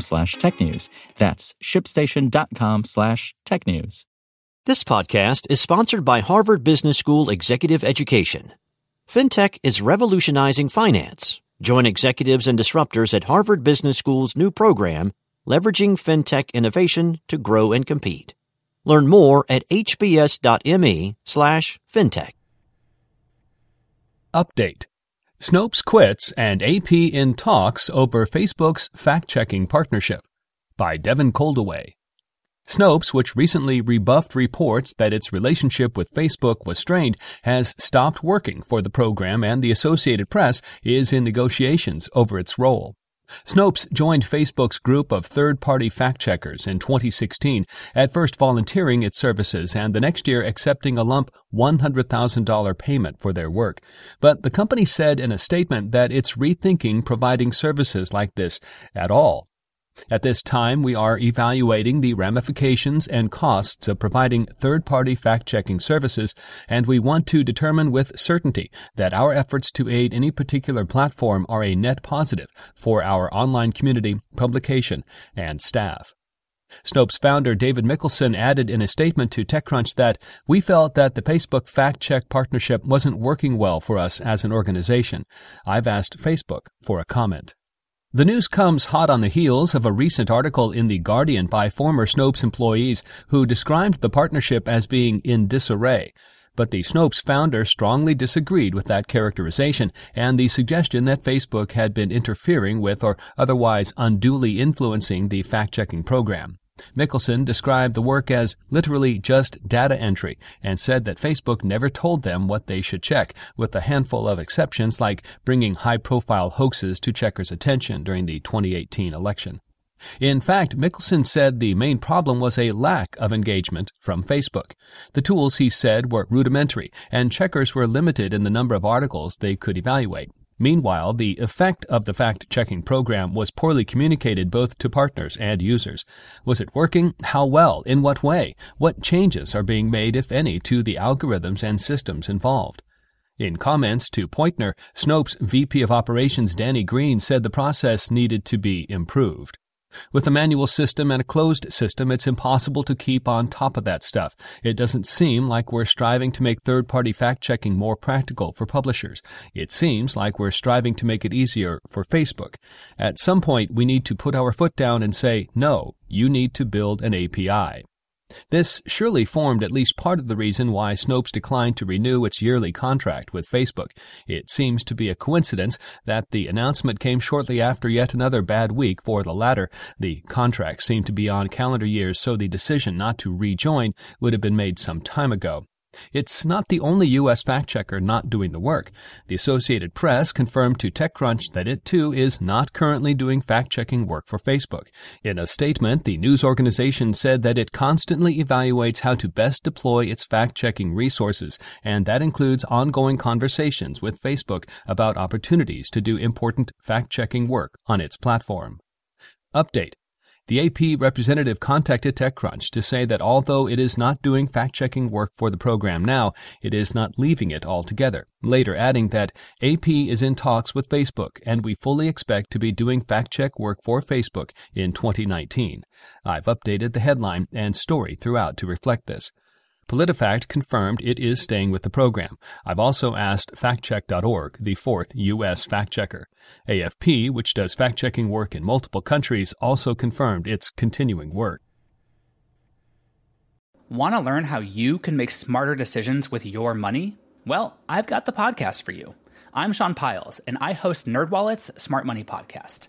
slash technews. That's shipstation.com slash technews. This podcast is sponsored by Harvard Business School Executive Education. FinTech is revolutionizing finance. Join executives and disruptors at Harvard Business School's new program, Leveraging FinTech Innovation to Grow and Compete. Learn more at hbs.me slash fintech. Update. Snopes quits and AP in talks over Facebook's fact-checking partnership by Devin Coldewey. Snopes, which recently rebuffed reports that its relationship with Facebook was strained, has stopped working for the program and the Associated Press is in negotiations over its role. Snopes joined Facebook's group of third-party fact-checkers in 2016, at first volunteering its services and the next year accepting a lump $100,000 payment for their work. But the company said in a statement that it's rethinking providing services like this at all at this time, we are evaluating the ramifications and costs of providing third-party fact-checking services, and we want to determine with certainty that our efforts to aid any particular platform are a net positive for our online community, publication, and staff. Snopes founder David Mikkelson added in a statement to TechCrunch that we felt that the Facebook fact check partnership wasn't working well for us as an organization. I've asked Facebook for a comment. The news comes hot on the heels of a recent article in The Guardian by former Snopes employees who described the partnership as being in disarray. But the Snopes founder strongly disagreed with that characterization and the suggestion that Facebook had been interfering with or otherwise unduly influencing the fact-checking program. Mikkelson described the work as literally just data entry and said that Facebook never told them what they should check, with a handful of exceptions like bringing high profile hoaxes to checkers' attention during the 2018 election. In fact, Mikkelson said the main problem was a lack of engagement from Facebook. The tools, he said, were rudimentary, and checkers were limited in the number of articles they could evaluate. Meanwhile, the effect of the fact checking program was poorly communicated both to partners and users. Was it working? How well? In what way? What changes are being made, if any, to the algorithms and systems involved? In comments to Poynter, Snopes VP of Operations Vinny Green said the process needed to be improved. With a manual system and a closed system, it's impossible to keep on top of that stuff. It doesn't seem like we're striving to make third party fact checking more practical for publishers. It seems like we're striving to make it easier for Facebook. At some point, we need to put our foot down and say, no, you need to build an API. This surely formed at least part of the reason why Snopes declined to renew its yearly contract with Facebook. It seems to be a coincidence that the announcement came shortly after yet another bad week for the latter. The contract seemed to be on calendar years, so the decision not to rejoin would have been made some time ago. It's not the only U.S. fact checker not doing the work. The Associated Press confirmed to TechCrunch that it too is not currently doing fact checking work for Facebook. In a statement, the news organization said that it constantly evaluates how to best deploy its fact checking resources, and that includes ongoing conversations with Facebook about opportunities to do important fact checking work on its platform. Update. The AP representative contacted TechCrunch to say that although it is not doing fact checking work for the program now, it is not leaving it altogether. Later adding that AP is in talks with Facebook and we fully expect to be doing fact check work for Facebook in 2019. I've updated the headline and story throughout to reflect this. PolitiFact confirmed it is staying with the program. I've also asked factcheck.org, the fourth U.S. fact checker. AFP, which does fact checking work in multiple countries, also confirmed its continuing work. Want to learn how you can make smarter decisions with your money? Well, I've got the podcast for you. I'm Sean Pyles, and I host NerdWallet's Smart Money Podcast